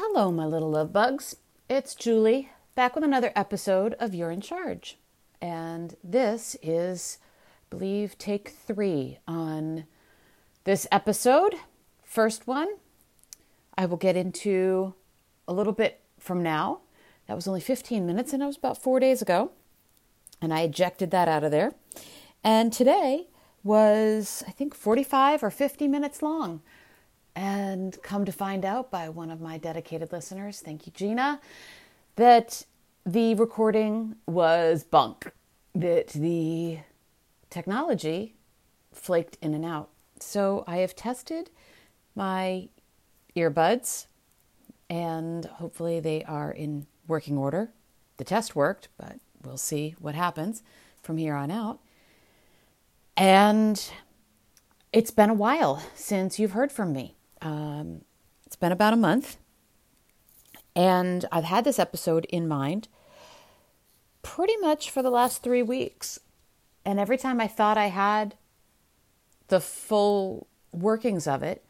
hello, my little love bugs. It's Julie back with another episode of You're in Charge. And this is, I believe, take three on this episode. First one, I will get into a little bit from now. That was only 15 minutes, and that was about four days ago. And I ejected that out of there. And today was, I think, 45 or 50 minutes long. And come to find out by one of my dedicated listeners, thank you, Gina, that the recording was bunk, that the technology flaked in and out. So I have tested my earbuds and hopefully they are in working order. The test worked, but we'll see what happens from here on out. And it's been a while since you've heard from me. Um, it's been about a month. And I've had this episode in mind pretty much for the last three weeks. And every time I thought I had the full workings of it,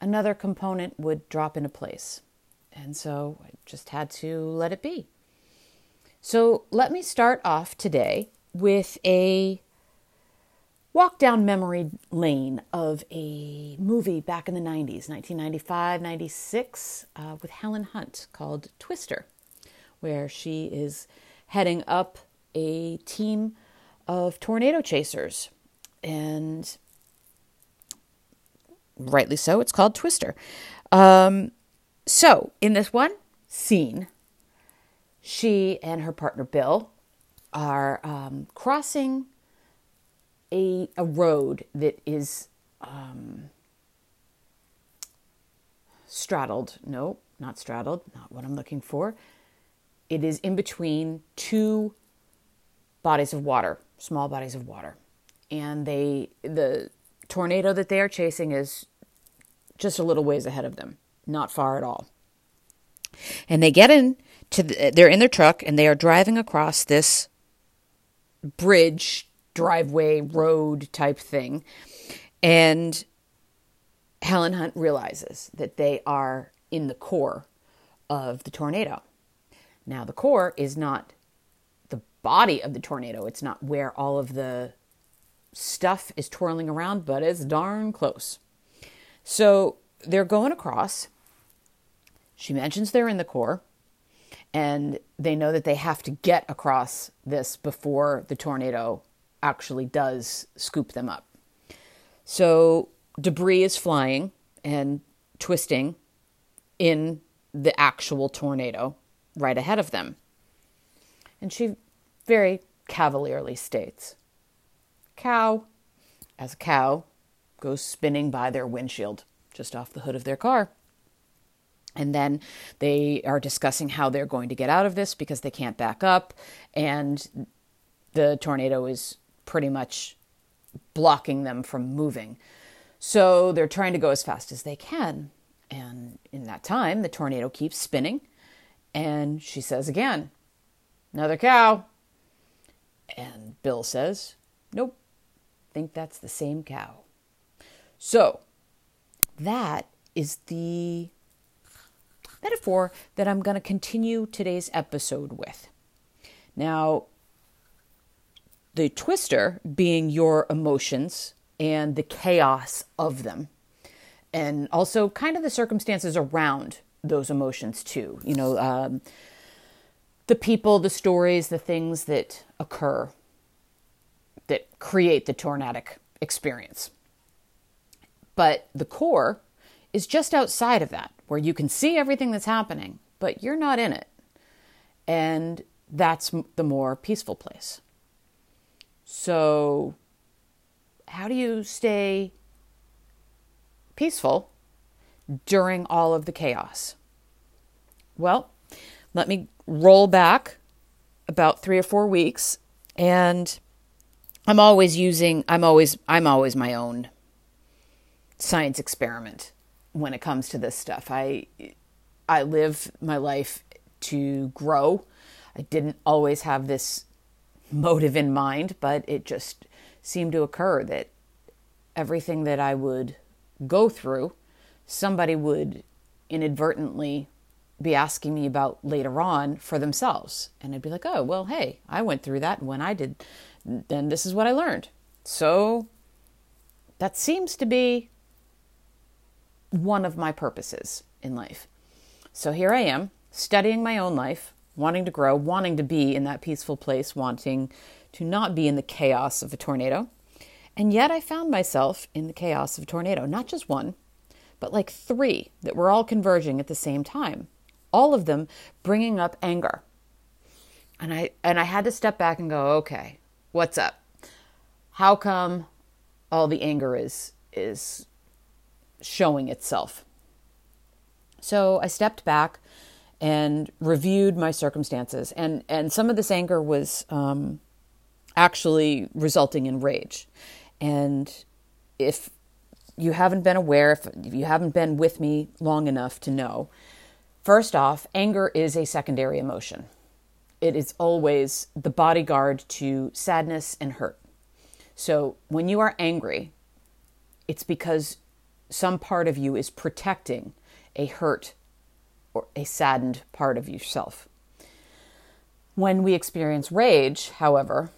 another component would drop into place. And so I just had to let it be. So let me start off today with a walk down memory lane of a movie back in the 90s, 1995, 96, uh, with Helen Hunt called Twister, where she is heading up a team of tornado chasers. And rightly so, it's called Twister. Um, so, in this one scene, she and her partner Bill are um, crossing a, a road that is um, straddled. No, not straddled, not what I'm looking for. It is in between two bodies of water, small bodies of water. And they the tornado that they are chasing is just a little ways ahead of them, not far at all. And they get in to the, they're in their truck and they are driving across this bridge, driveway, road type thing. And Helen Hunt realizes that they are in the core of the tornado. Now, the core is not the body of the tornado, it's not where all of the stuff is twirling around, but it's darn close. So they're going across. She mentions they're in the core, and they know that they have to get across this before the tornado actually does scoop them up. So debris is flying and twisting in the actual tornado right ahead of them. And she very cavalierly states, Cow, as a cow goes spinning by their windshield just off the hood of their car. And then they are discussing how they're going to get out of this because they can't back up. And the tornado is pretty much blocking them from moving. So they're trying to go as fast as they can. And in that time, the tornado keeps spinning. And she says again, Another cow. And Bill says, Nope, think that's the same cow. So that is the metaphor that I'm going to continue today's episode with. Now, the twister being your emotions and the chaos of them, and also kind of the circumstances around those emotions, too. You know, um, the people, the stories, the things that occur that create the tornadic experience. But the core is just outside of that, where you can see everything that's happening, but you're not in it. And that's the more peaceful place. So, how do you stay peaceful during all of the chaos? Well, let me roll back about three or four weeks, and I'm always using, I'm always, I'm always my own science experiment when it comes to this stuff. I I live my life to grow. I didn't always have this motive in mind, but it just seemed to occur that everything that I would go through, somebody would inadvertently be asking me about later on for themselves. And I'd be like, oh, well, hey, I went through that. And when I did, then this is what I learned. So that seems to be one of my purposes in life. So here I am, studying my own life, wanting to grow, wanting to be in that peaceful place, wanting to not be in the chaos of a tornado. And yet I found myself in the chaos of a tornado, not just one, but like three that were all converging at the same time, all of them bringing up anger. And I and I had to step back and go, "Okay, what's up? How come all the anger is is showing itself?" So I stepped back and reviewed my circumstances, and and some of this anger was um, actually resulting in rage. And if you haven't been aware, if you haven't been with me long enough to know, first off, anger is a secondary emotion. It is always the bodyguard to sadness and hurt. So when you are angry, it's because some part of you is protecting a hurt or a saddened part of yourself. When we experience rage, however,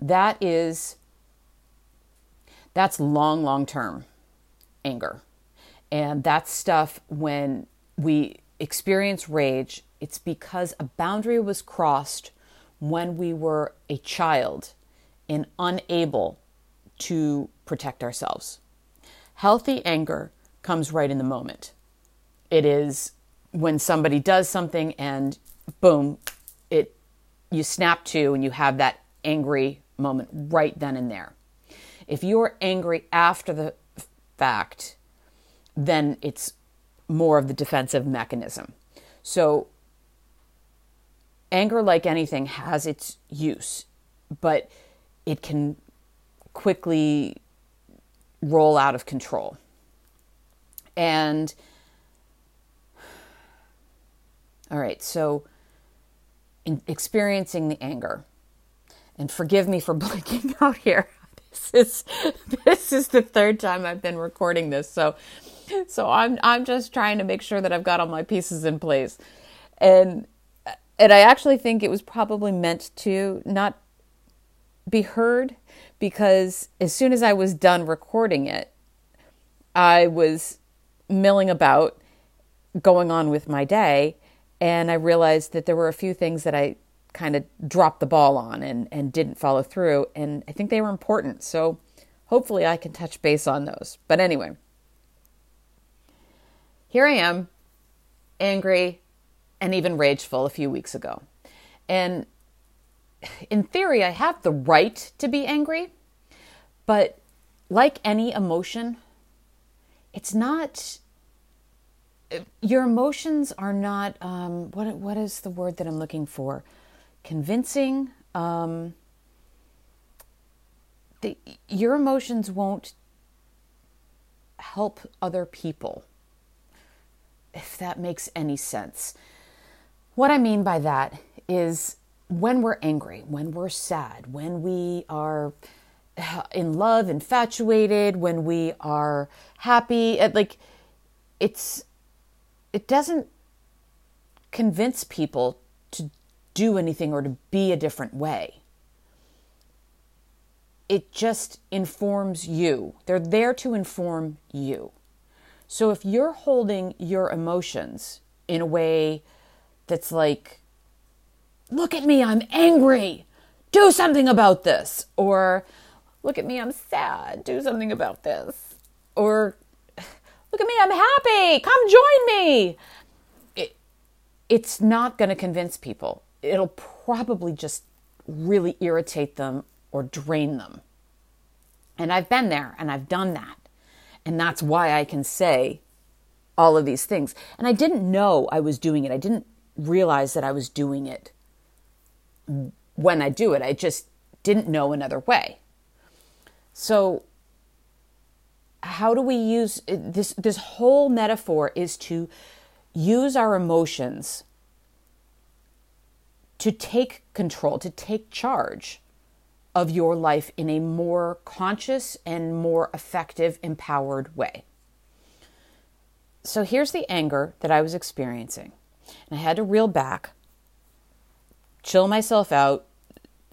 that is that's long long term anger. And that stuff, when we experience rage, it's because a boundary was crossed when we were a child and unable to protect ourselves. Healthy anger comes right in the moment. It is when somebody does something and boom, it you snap to and you have that angry moment right then and there. If you're angry after the fact, then it's more of the defensive mechanism. So, anger, like anything, has its use, but it can quickly roll out of control. And, all right, so in experiencing the anger, and forgive me for blinking out here this is this is the third time I've been recording this. So so I'm I'm just trying to make sure that I've got all my pieces in place. And and I actually think it was probably meant to not be heard because as soon as I was done recording it, I was milling about going on with my day and I realized that there were a few things that I kind of dropped the ball on and, and didn't follow through. And I think they were important. So hopefully I can touch base on those. But anyway, here I am, angry and even rageful a few weeks ago. And in theory, I have the right to be angry. But like any emotion, it's not your emotions are not um, what what is the word that I'm looking for? convincing. Um, the, your emotions won't help other people, if that makes any sense. What I mean by that is when we're angry, when we're sad, when we are in love, infatuated, when we are happy, like it's it doesn't convince people to do anything or to be a different way. It just informs you. They're there to inform you. So if you're holding your emotions in a way that's like, look at me, I'm angry, do something about this, or look at me, I'm sad, do something about this, or look at me, I'm happy, come join me. It, it's not going to convince people it'll probably just really irritate them or drain them. And I've been there and I've done that. And that's why I can say all of these things. And I didn't know I was doing it. I didn't realize that I was doing it when I do it. I just didn't know another way. So how do we use uh, this this whole metaphor is to use our emotions to take control, to take charge of your life in a more conscious and more effective, empowered way. So here's the anger that I was experiencing. And I had to reel back, chill myself out,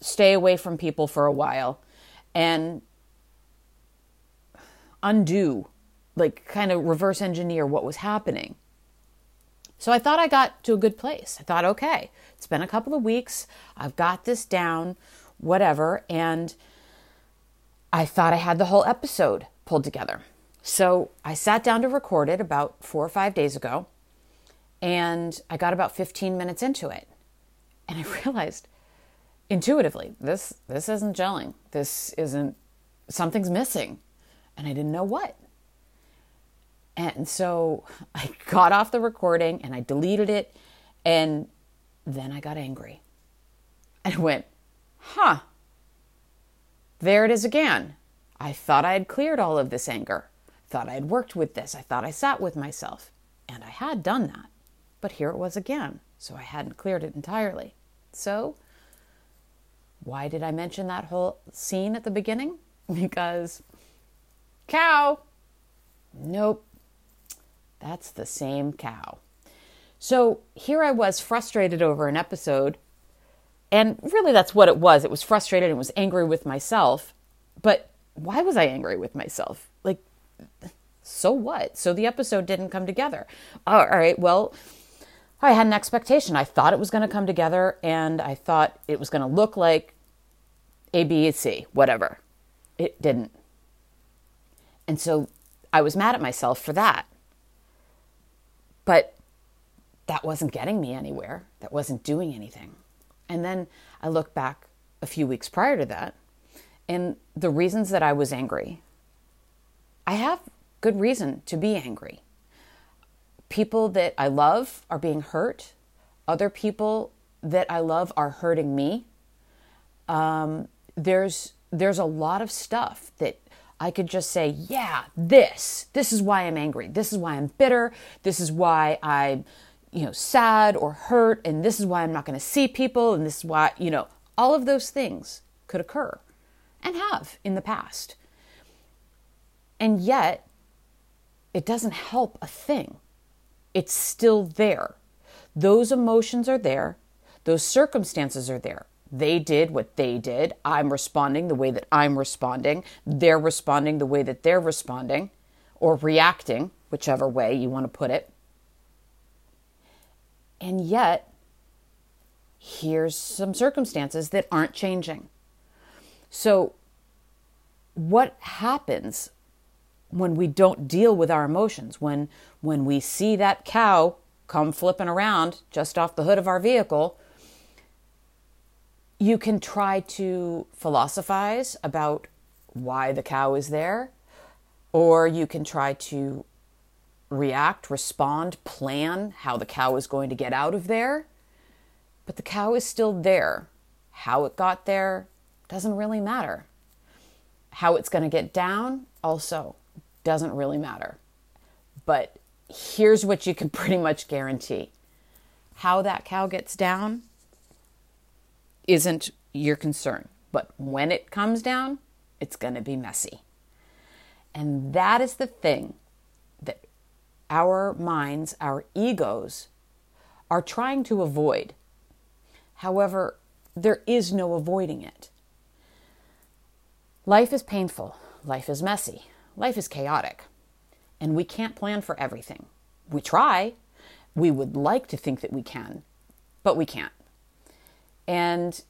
stay away from people for a while, and undo, like kind of reverse engineer what was happening. So I thought I got to a good place. I thought, okay, it's been a couple of weeks. I've got this down, whatever. And I thought I had the whole episode pulled together. So I sat down to record it about four or five days ago. And I got about 15 minutes into it. And I realized intuitively, this, this isn't gelling. This isn't, something's missing. And I didn't know what. And so I got off the recording and I deleted it. And then I got angry. And went, huh, there it is again. I thought I had cleared all of this anger. Thought I had worked with this. I thought I sat with myself. And I had done that. But here it was again. So I hadn't cleared it entirely. So, why did I mention that whole scene at the beginning? Because cow. Nope. That's the same cow. So here I was frustrated over an episode. And really, that's what it was. It was frustrated and was angry with myself. But why was I angry with myself? Like, so what? So the episode didn't come together. All right, well, I had an expectation. I thought it was going to come together and I thought it was going to look like A, B, C, whatever. It didn't. And so I was mad at myself for that. But that wasn't getting me anywhere. That wasn't doing anything. And then I look back a few weeks prior to that, and the reasons that I was angry, I have good reason to be angry. People that I love are being hurt. Other people that I love are hurting me. Um, there's there's a lot of stuff that I could just say, yeah, this, this is why I'm angry. This is why I'm bitter. This is why I'm, you know, sad or hurt. And this is why I'm not going to see people. And this is why, you know, all of those things could occur and have in the past. And yet, it doesn't help a thing. It's still there. Those emotions are there. Those circumstances are there. They did what they did. I'm responding the way that I'm responding. They're responding the way that they're responding or reacting, whichever way you want to put it. And yet, here's some circumstances that aren't changing. So, what happens when we don't deal with our emotions? When when we see that cow come flipping around just off the hood of our vehicle, you can try to philosophize about why the cow is there, or you can try to react, respond, plan how the cow is going to get out of there. But the cow is still there. How it got there doesn't really matter. How it's going to get down also doesn't really matter. But here's what you can pretty much guarantee how that cow gets down isn't your concern. But when it comes down, it's going to be messy. And that is the thing that our minds, our egos, are trying to avoid. However, there is no avoiding it. Life is painful, life is messy, life is chaotic, and we can't plan for everything. We try, we would like to think that we can, but we can't. And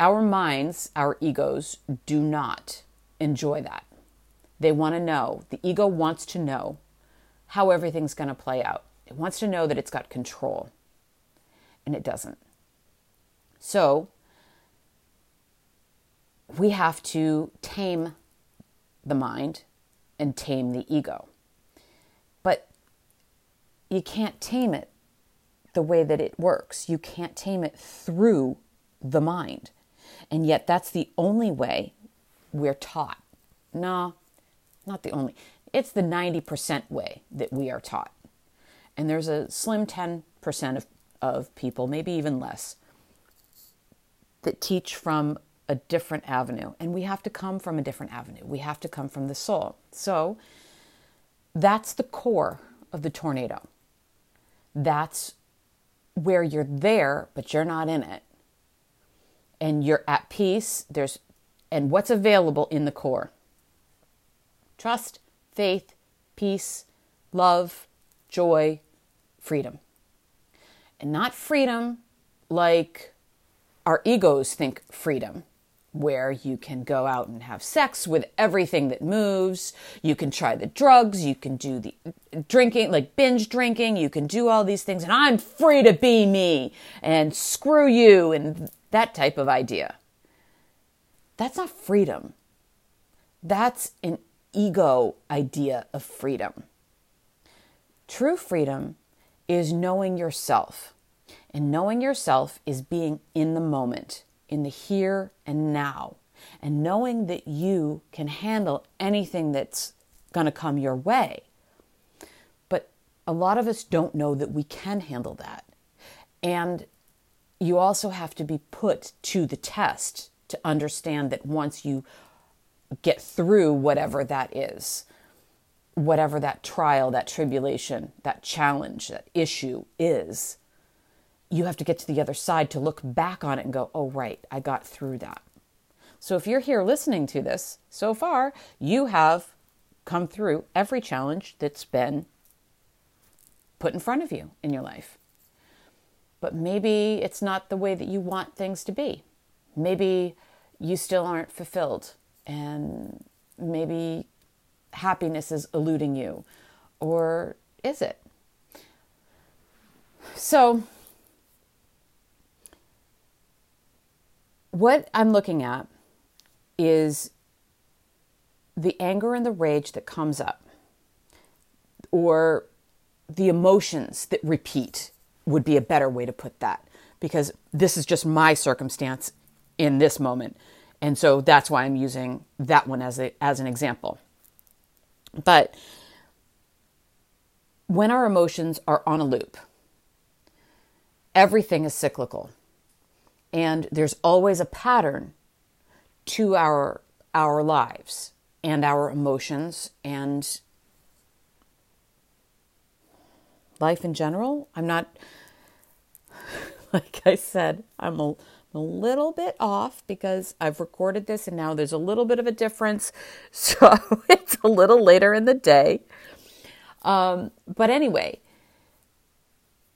our minds, our egos, do not enjoy that. They want to know, the ego wants to know how everything's going to play out. It wants to know that it's got control, and it doesn't. So, we have to tame the mind and tame the ego. But you can't tame it the way that it works. You can't tame it through the mind. And yet, that's the only way we're taught. No, not the only. It's the 90% way that we are taught. And there's a slim 10% of, of people, maybe even less, that teach from a different avenue. And we have to come from a different avenue. We have to come from the soul. So that's the core of the tornado. That's where you're there, but you're not in it. And you're at peace. There's and what's available in the core. Trust, faith, peace, love, joy, freedom. And not freedom like our egos think freedom where you can go out and have sex with everything that moves. You can try the drugs. You can do the drinking, like binge drinking. You can do all these things, and I'm free to be me and screw you and that type of idea. That's not freedom. That's an ego idea of freedom. True freedom is knowing yourself. And knowing yourself is being in the moment in the here and now and knowing that you can handle anything that's going to come your way. But a lot of us don't know that we can handle that. And you also have to be put to the test to understand that once you get through whatever that is, whatever that trial, that tribulation, that challenge, that issue is, you have to get to the other side to look back on it and go, oh, right, I got through that. So if you're here listening to this so far, you have come through every challenge that's been put in front of you in your life. But maybe it's not the way that you want things to be. Maybe you still aren't fulfilled, and maybe happiness is eluding you. Or is it? So, what I'm looking at is the anger and the rage that comes up, or the emotions that repeat, would be a better way to put that, because this is just my circumstance in this moment. And so that's why I'm using that one as, a, as an example. But when our emotions are on a loop, everything is cyclical. And there's always a pattern to our our lives and our emotions and life in general. I'm not like I said, I'm a, a little bit off because I've recorded this and now there's a little bit of a difference. So it's a little later in the day. Um, but anyway,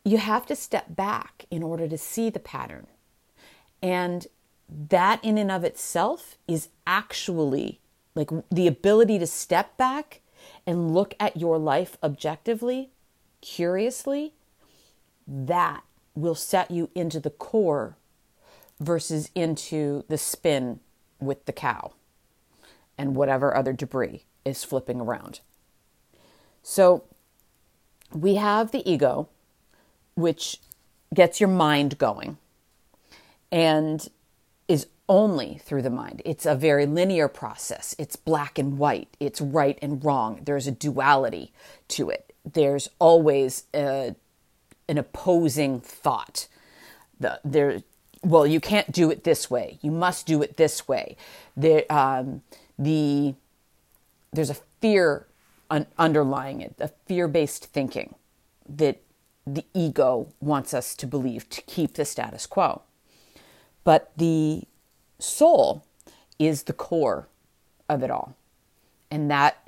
you have to step back in order to see the pattern. And that in and of itself is actually like the ability to step back and look at your life objectively, curiously, that will set you into the core versus into the spin with the cow and whatever other debris is flipping around. So we have the ego, which gets your mind going and is only through the mind. It's a very linear process. It's black and white. It's right and wrong. There's a duality to it. There's always a, an opposing thought. The, there, well, you can't do it this way. You must do it this way. There, um, the there's a fear un- underlying it, a fear-based thinking that the ego wants us to believe to keep the status quo. But the soul is the core of it all. And that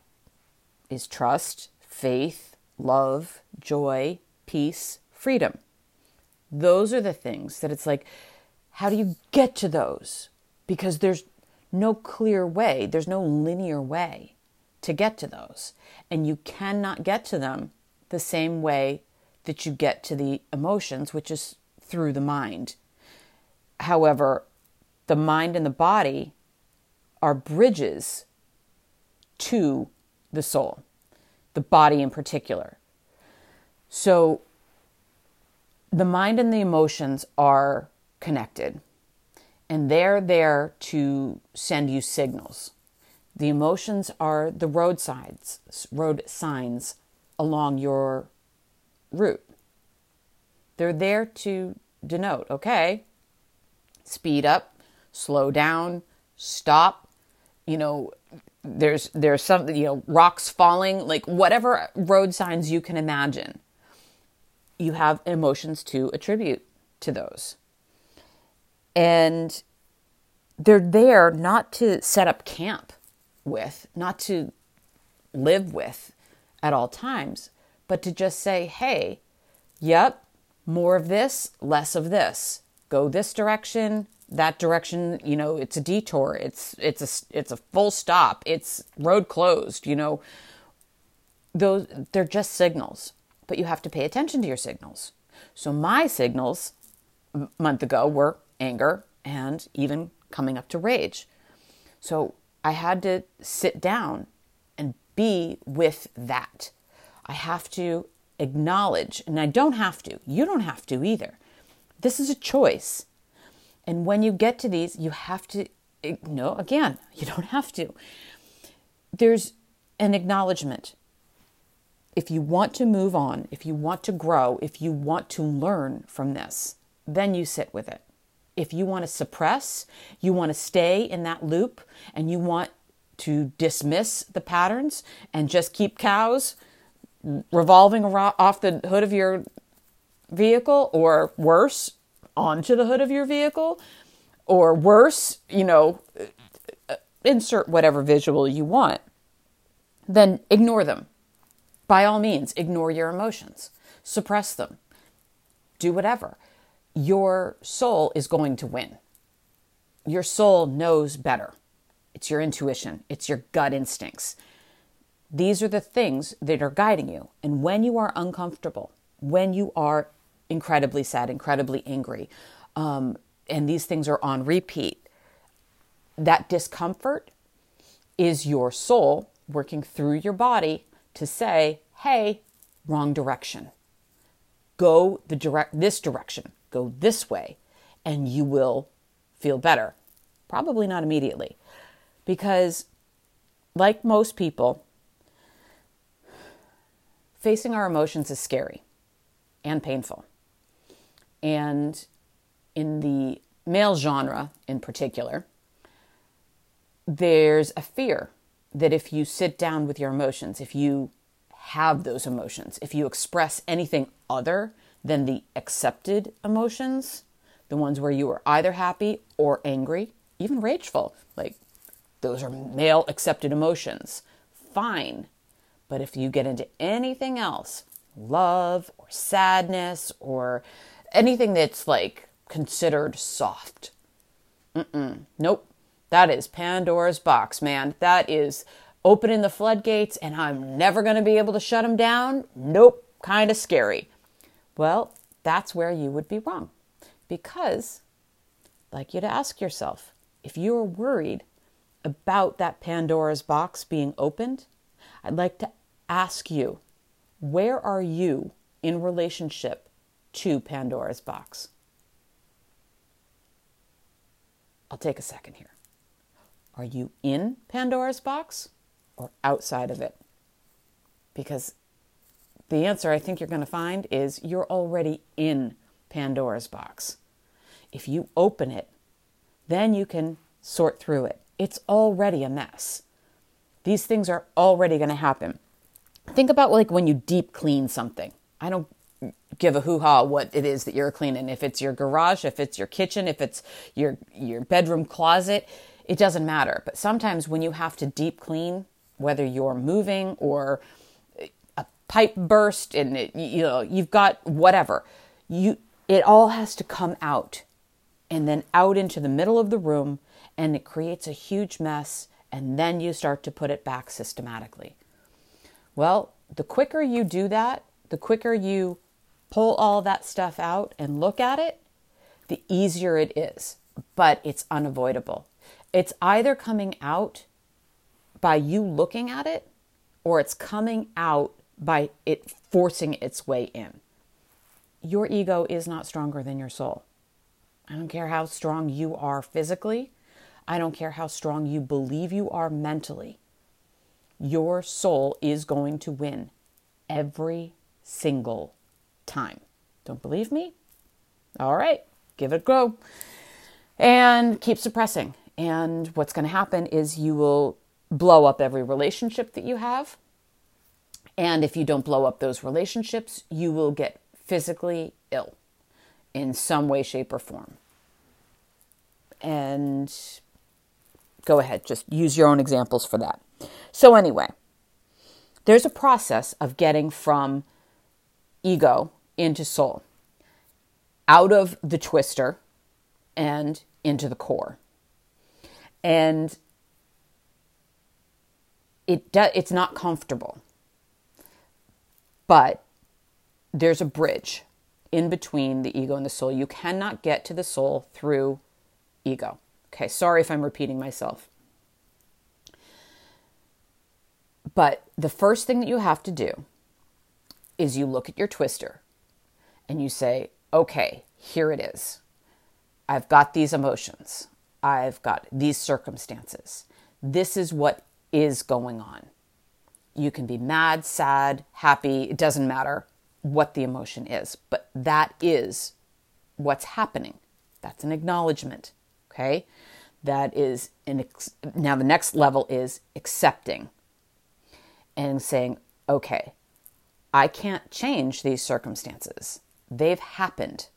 is trust, faith, love, joy, peace, freedom. Those are the things that it's like, how do you get to those? Because there's no clear way, there's no linear way to get to those. And you cannot get to them the same way that you get to the emotions, which is through the mind. However, the mind and the body are bridges to the soul, the body in particular. So the mind and the emotions are connected, and they're there to send you signals. The emotions are the road signs, road signs along your route. They're there to denote, okay, speed up, slow down, stop. You know, there's there's something you know rocks falling, like whatever road signs you can imagine. you have emotions to attribute to those. And they're there not to set up camp with, not to live with at all times, but to just say, hey, yep, more of this, less of this. Go this direction, that direction, you know, it's a detour. It's it's a it's a full stop. It's road closed, you know. Those they're just signals, but you have to pay attention to your signals. So my signals a month ago were anger and even coming up to rage. So I had to sit down and be with that. I have to acknowledge, and I don't have to, you don't have to either. This is a choice. And when you get to these, you have to, no, again, you don't have to. There's an acknowledgement. If you want to move on, if you want to grow, if you want to learn from this, then you sit with it. If you want to suppress, you want to stay in that loop, and you want to dismiss the patterns and just keep cows revolving off the hood of your vehicle, or worse, onto the hood of your vehicle, or worse, you know, insert whatever visual you want, then ignore them. By all means, ignore your emotions, suppress them, do whatever. Your soul is going to win. Your soul knows better. It's your intuition, it's your gut instincts. These are the things that are guiding you. And when you are uncomfortable, when you are incredibly sad, incredibly angry, um, and these things are on repeat, that discomfort is your soul working through your body to say, hey, wrong direction. Go the direct this direction. Go this way and you will feel better. Probably not immediately. Because like most people, facing our emotions is scary and painful. And in the male genre in particular, there's a fear that if you sit down with your emotions, if you have those emotions, if you express anything other than the accepted emotions, the ones where you are either happy or angry, even rageful, like those are male accepted emotions, fine. But if you get into anything else, love or sadness or anything that's like considered soft. Mm-mm. Nope. That is Pandora's box, man. That is opening the floodgates and I'm never going to be able to shut them down. Nope. Kind of scary. Well, that's where you would be wrong. Because, I'd like you to ask yourself if you're worried about that Pandora's box being opened, I'd like to ask you where are you in relationship to Pandora's box? I'll take a second here. Are you in Pandora's box or outside of it? Because the answer I think you're going to find is you're already in Pandora's box. If you open it, then you can sort through it. It's already a mess. These things are already going to happen. Think about like when you deep clean something. I don't give a hoo-ha what it is that you're cleaning. If it's your garage, if it's your kitchen, if it's your your bedroom closet, it doesn't matter. But sometimes when you have to deep clean, whether you're moving or a pipe burst and it, you know you've got whatever, you it all has to come out and then out into the middle of the room and it creates a huge mess and then you start to put it back systematically. Well, the quicker you do that, the quicker you pull all that stuff out and look at it, the easier it is. But it's unavoidable. It's either coming out by you looking at it or it's coming out by it forcing its way in. Your ego is not stronger than your soul. I don't care how strong you are physically. I don't care how strong you believe you are mentally. Your soul is going to win every single time. Don't believe me? All right, give it a go. And keep suppressing. And what's going to happen is you will blow up every relationship that you have. And if you don't blow up those relationships, you will get physically ill in some way, shape, or form. And go ahead, just use your own examples for that. So, anyway, there's a process of getting from ego into soul, out of the twister and into the core. And it do, it's not comfortable. But there's a bridge in between the ego and the soul. You cannot get to the soul through ego. Okay, sorry if I'm repeating myself. But the first thing that you have to do is you look at your twister and you say, okay, here it is. I've got these emotions. I've got these circumstances. This is what is going on. You can be mad, sad, happy, it doesn't matter what the emotion is, but that is what's happening. That's an acknowledgement. Okay. That is an ex- now the next level is accepting and saying, okay, I can't change these circumstances. They've happened.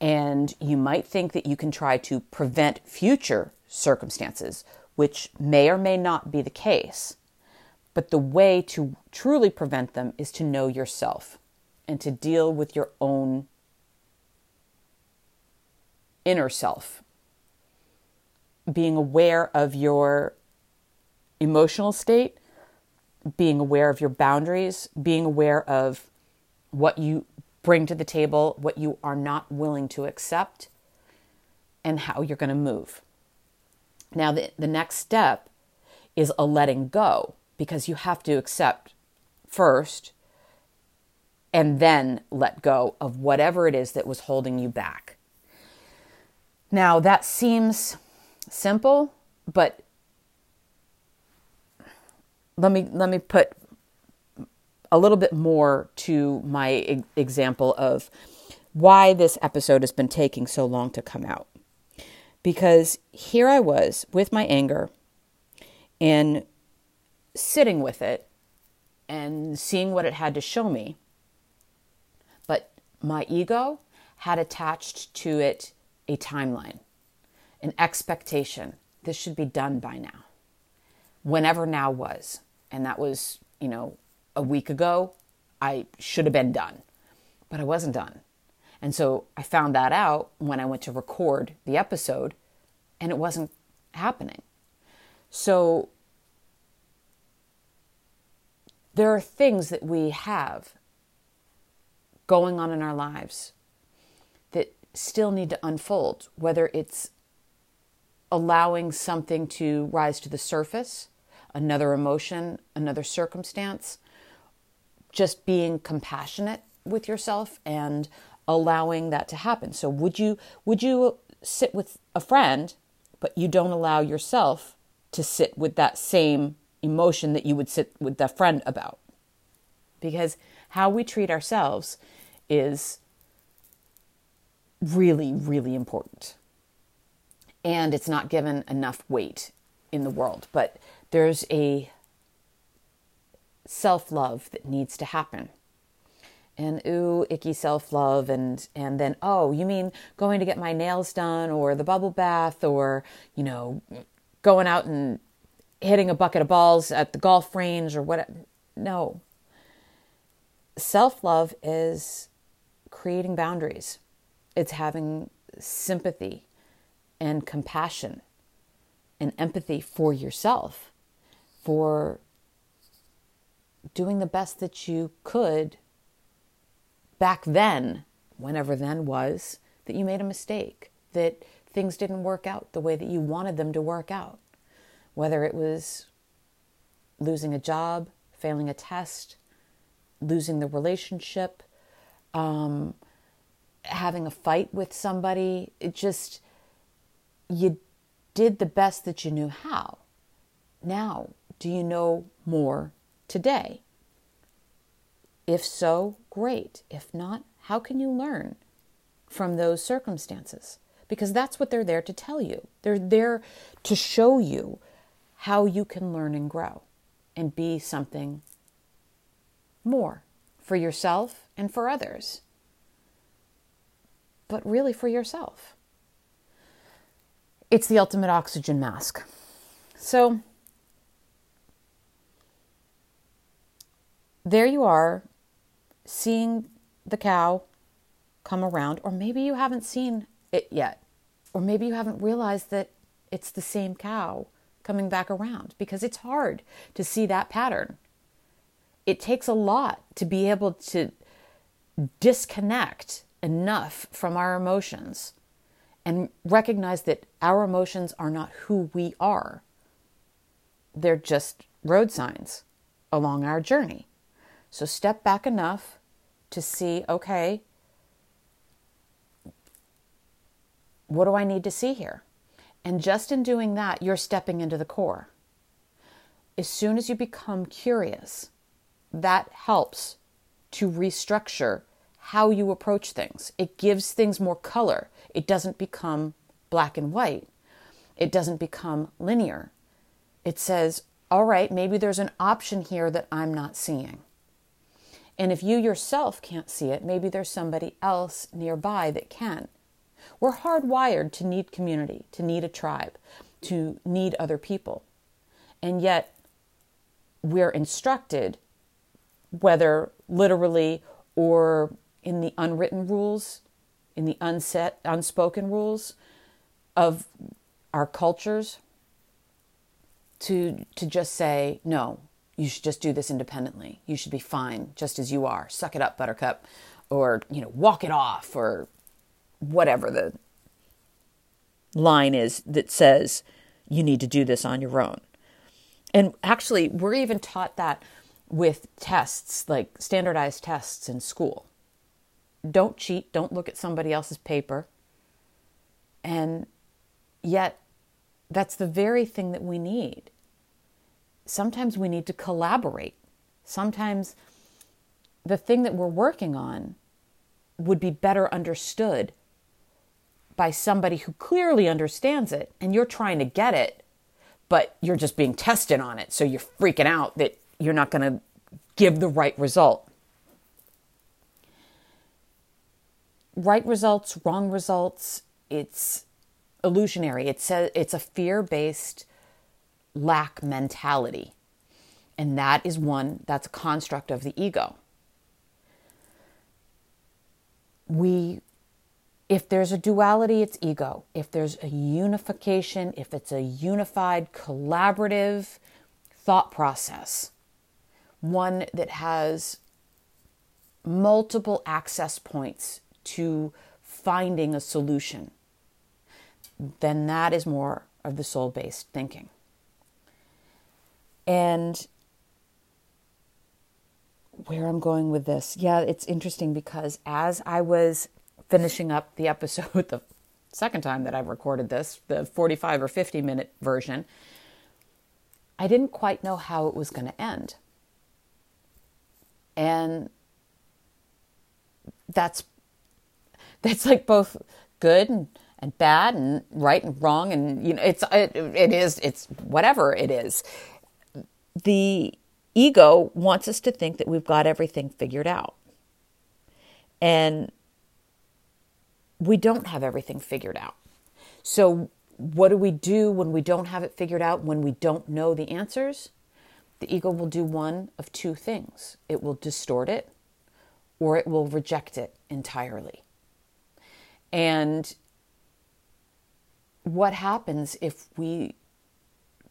And you might think that you can try to prevent future circumstances, which may or may not be the case. But the way to truly prevent them is to know yourself and to deal with your own inner self. Being aware of your emotional state, being aware of your boundaries, being aware of what you bring to the table, what you are not willing to accept, and how you're going to move. Now, the, the next step is a letting go because you have to accept first and then let go of whatever it is that was holding you back. Now, that seems simple, but let me let me put a little bit more to my example of why this episode has been taking so long to come out because here I was with my anger and sitting with it and seeing what it had to show me. But my ego had attached to it a timeline, an expectation. This should be done by now. Whenever now was. And that was, you know, a week ago. I should have been done, but I wasn't done. And so I found that out when I went to record the episode and it wasn't happening. So there are things that we have going on in our lives that still need to unfold, whether it's allowing something to rise to the surface, another emotion, another circumstance, just being compassionate with yourself and allowing that to happen. So would you would you sit with a friend but you don't allow yourself to sit with that same emotion that you would sit with the friend about? Because how we treat ourselves is really really important. And it's not given enough weight in the world, but there's a self love that needs to happen. And ooh icky self-love and and then oh you mean going to get my nails done or the bubble bath or you know going out and hitting a bucket of balls at the golf range or what no. Self-love is creating boundaries. It's having sympathy and compassion and empathy for yourself for doing the best that you could back then, whenever then was, that you made a mistake, that things didn't work out the way that you wanted them to work out. Whether it was losing a job, failing a test, losing the relationship, um, having a fight with somebody, it just, you did the best that you knew how. Now, do you know more today? If so, great. If not, how can you learn from those circumstances? Because that's what they're there to tell you. They're there to show you how you can learn and grow and be something more for yourself and for others, but really for yourself. It's the ultimate oxygen mask. So, there you are, seeing the cow come around, or maybe you haven't seen it yet, or maybe you haven't realized that it's the same cow coming back around because it's hard to see that pattern. It takes a lot to be able to disconnect enough from our emotions and recognize that our emotions are not who we are. They're just road signs along our journey. So step back enough to see okay, what do I need to see here? And just in doing that, you're stepping into the core. As soon as you become curious, that helps to restructure how you approach things. It gives things more color. It doesn't become black and white. It doesn't become linear. It says, all right, maybe there's an option here that I'm not seeing. And if you yourself can't see it, maybe there's somebody else nearby that can. We're hardwired to need community, to need a tribe, to need other people. And yet, we're instructed, whether literally or in the unwritten rules, in the unset, unspoken rules of our cultures, to, to just say, no, you should just do this independently. You should be fine just as you are. Suck it up, buttercup. Or, you know, walk it off or whatever the line is that says you need to do this on your own. And actually, we're even taught that with tests, like standardized tests in school. Don't cheat, don't look at somebody else's paper. And yet, that's the very thing that we need. Sometimes we need to collaborate. Sometimes the thing that we're working on would be better understood by somebody who clearly understands it and you're trying to get it, but you're just being tested on it. So you're freaking out that you're not going to give the right result. Right results, wrong results, it's illusionary. It's it's a fear based lack mentality. And that is one that's a construct of the ego. We if there's a duality, it's ego. If there's a unification, if it's a unified, collaborative thought process, one that has multiple access points to finding a solution, then that is more of the soul based thinking. And where I'm going with this, yeah, it's interesting because as I was finishing up the episode the second time that I've recorded this, the 45 or 50 minute version, I didn't quite know how it was going to end. And that's that's like both good and, and bad and right and wrong and you know it's it, it is it's whatever it is the ego wants us to think that we've got everything figured out and we don't have everything figured out. So, what do we do when we don't have it figured out, when we don't know the answers? The ego will do one of two things it will distort it or it will reject it entirely. And what happens if we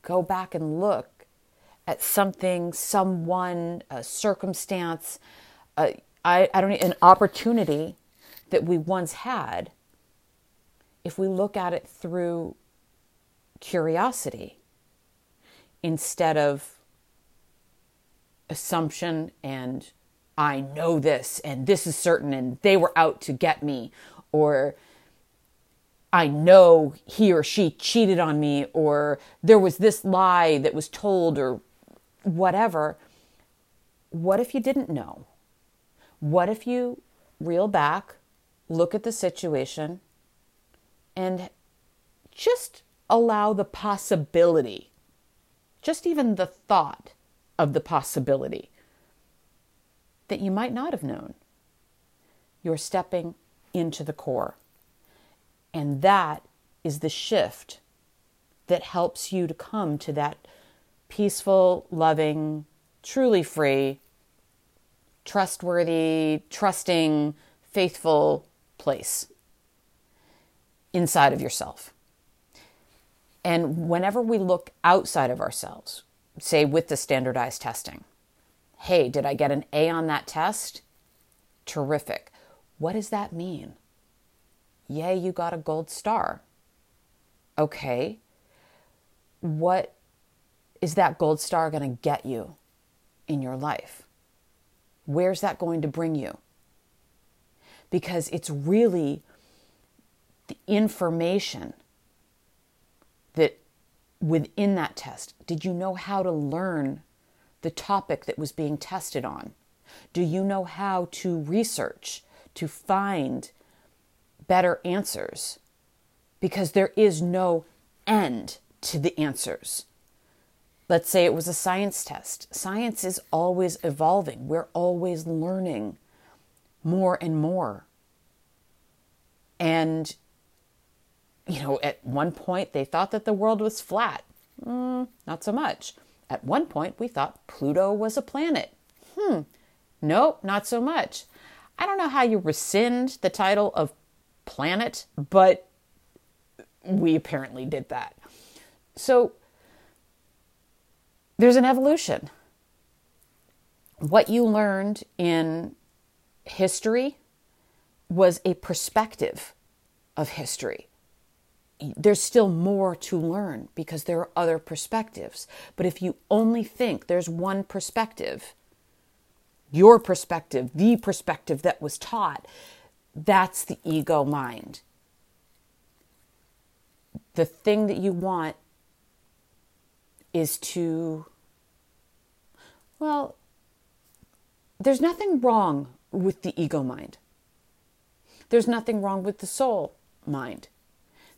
go back and look at something, someone, a circumstance, a, I, I don't an opportunity that we once had, if we look at it through curiosity instead of assumption and I know this and this is certain and they were out to get me or I know he or she cheated on me or there was this lie that was told or whatever. What if you didn't know? What if you reel back, look at the situation, and just allow the possibility, just even the thought of the possibility that you might not have known. You're stepping into the core. And that is the shift that helps you to come to that peaceful, loving, truly free, trustworthy, trusting, faithful place inside of yourself. And whenever we look outside of ourselves, say with the standardized testing, hey, did I get an A on that test? Terrific. What does that mean? Yay, you got a gold star. Okay. What is that gold star going to get you in your life? Where's that going to bring you? Because it's really the information that within that test, did you know how to learn the topic that was being tested on? Do you know how to research, to find better answers? Because there is no end to the answers. Let's say it was a science test. Science is always evolving, we're always learning more and more. And, you know, at one point they thought that the world was flat. Mm, not so much. At one point we thought Pluto was a planet. Hmm, nope, not so much. I don't know how you rescind the title of planet, but we apparently did that. So, there's an evolution. What you learned in history was a perspective of history. There's still more to learn because there are other perspectives. But if you only think there's one perspective, your perspective, the perspective that was taught, that's the ego mind. The thing that you want is to, well, there's nothing wrong with the ego mind. There's nothing wrong with the soul mind.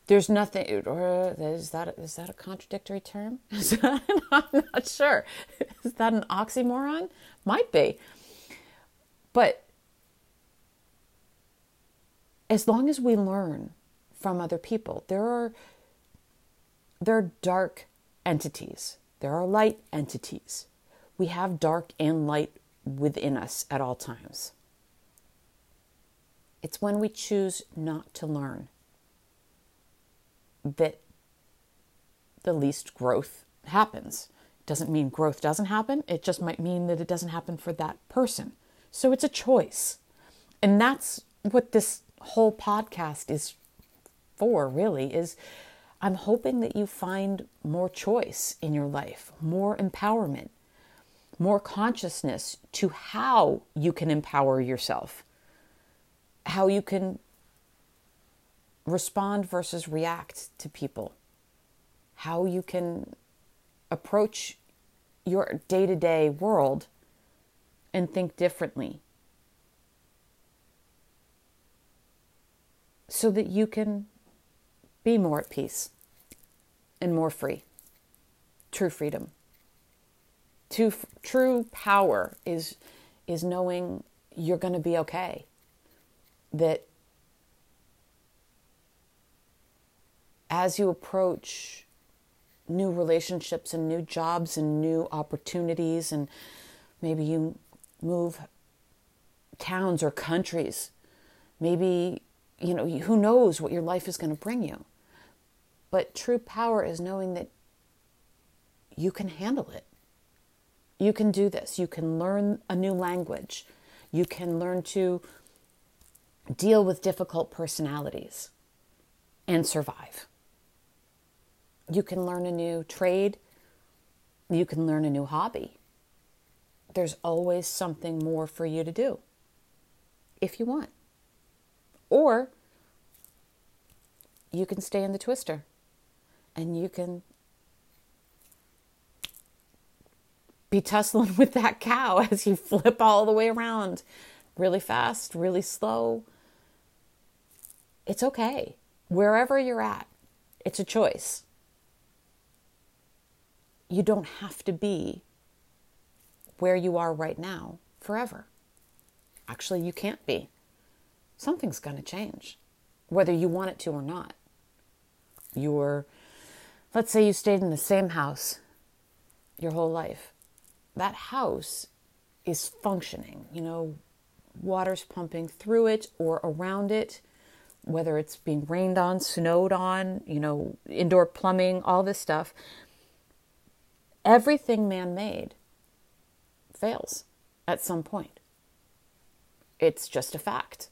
There's nothing, or is that is that a contradictory term? I'm not sure. Is that an oxymoron? Might be. But as long as we learn from other people, there are there are dark entities, there are light entities. We have dark and light within us at all times. It's when we choose not to learn that the least growth happens. It doesn't mean growth doesn't happen, it just might mean that it doesn't happen for that person. So it's a choice. And that's what this whole podcast is for, really, is I'm hoping that you find more choice in your life, more empowerment, more consciousness to how you can empower yourself, how you can respond versus react to people, how you can approach your day to day world and think differently. So that you can be more at peace and more free. True freedom. True, true power is, is knowing you're going to be okay. That as you approach new relationships and new jobs and new opportunities, and maybe you move towns or countries, maybe, you know, who knows what your life is going to bring you. But true power is knowing that you can handle it. You can do this. You can learn a new language. You can learn to deal with difficult personalities and survive. You can learn a new trade. You can learn a new hobby. There's always something more for you to do if you want. Or you can stay in the twister and you can be tussling with that cow as you flip all the way around really fast, really slow. It's okay. Wherever you're at, it's a choice. You don't have to be where you are right now forever. actually you can't be. Something's going to change, whether you want it to or not. You're, let's say you stayed in the same house your whole life. That house is functioning, you know, water's pumping through it or around it, whether it's being rained on, snowed on, you know, indoor plumbing, all this stuff. Everything man made fails at some point. It's just a fact.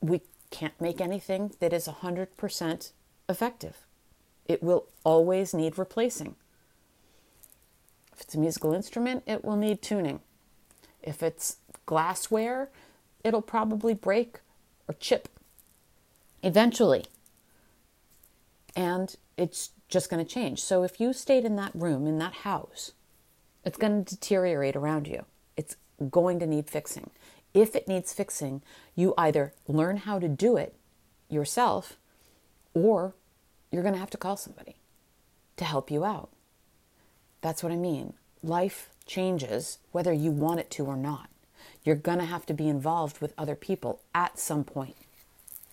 We can't make anything that is 100% effective. It will always need replacing. If it's a musical instrument, it will need tuning. If it's glassware, it'll probably break or chip eventually. And it's just going to change. So if you stayed in that room, in that house, it's going to deteriorate around you. It's going to need fixing. If it needs fixing, you either learn how to do it yourself or you're going to have to call somebody to help you out. That's what I mean. Life changes whether you want it to or not. You're going to have to be involved with other people at some point.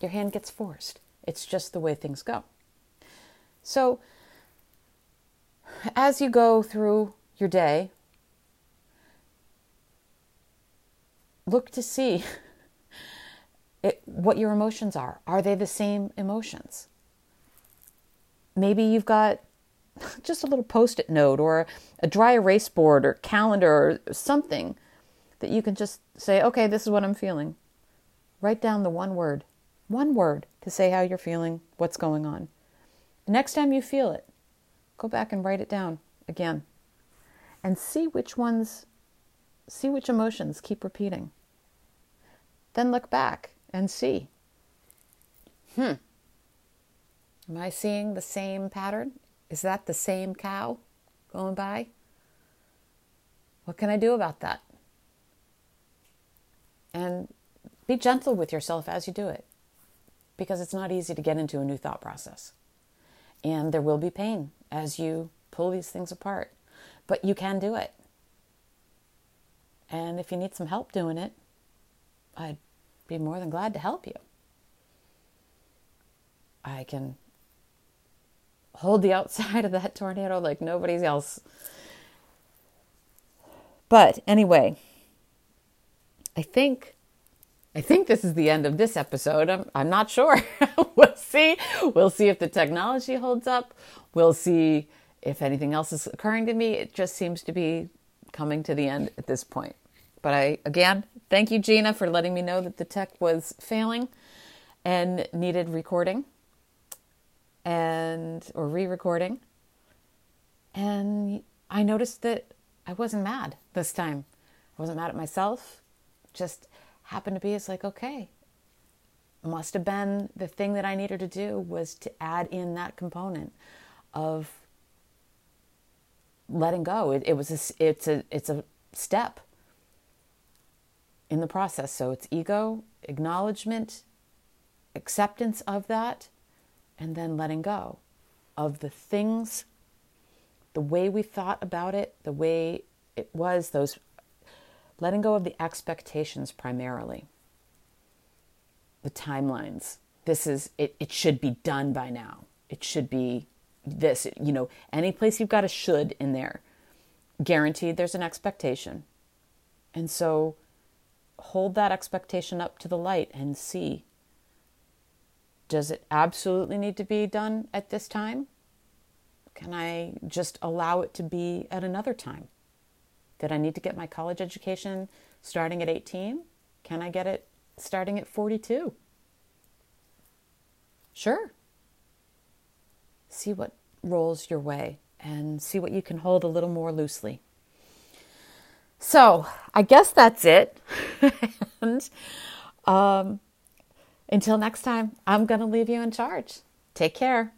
Your hand gets forced. It's just the way things go. So, as you go through your day, look to see it, what your emotions are. Are they the same emotions? Maybe you've got just a little post it note or a dry erase board or calendar or something that you can just say, okay, this is what I'm feeling. Write down the one word, one word to say how you're feeling, what's going on. The next time you feel it, go back and write it down again and see which ones, see which emotions keep repeating. Then look back and see. Hmm. Am I seeing the same pattern? Is that the same cow going by? What can I do about that? And be gentle with yourself as you do it because it's not easy to get into a new thought process. And there will be pain as you pull these things apart, but you can do it. And if you need some help doing it, I'd be more than glad to help you. I can hold the outside of that tornado like nobody else. But anyway, I think I think this is the end of this episode. I'm, I'm not sure. we'll see. We'll see if the technology holds up. We'll see if anything else is occurring to me. It just seems to be coming to the end at this point. But I, again, thank you, Gina, for letting me know that the tech was failing and needed recording and, or re recording. And I noticed that I wasn't mad this time. I wasn't mad at myself just happened to be it's like okay must have been the thing that i needed to do was to add in that component of letting go it, it was a, it's a it's a step in the process so it's ego acknowledgement acceptance of that and then letting go of the things the way we thought about it the way it was those letting go of the expectations primarily, the timelines. This is, it, it should be done by now. It should be this, you know, any place you've got a should in there, guaranteed there's an expectation. And so hold that expectation up to the light and see does it absolutely need to be done at this time? Can I just allow it to be at another time? Did I need to get my college education starting at 18? Can I get it starting at 42? Sure. See what rolls your way and see what you can hold a little more loosely. So, I guess that's it. and um, until next time, I'm going to leave you in charge. Take care.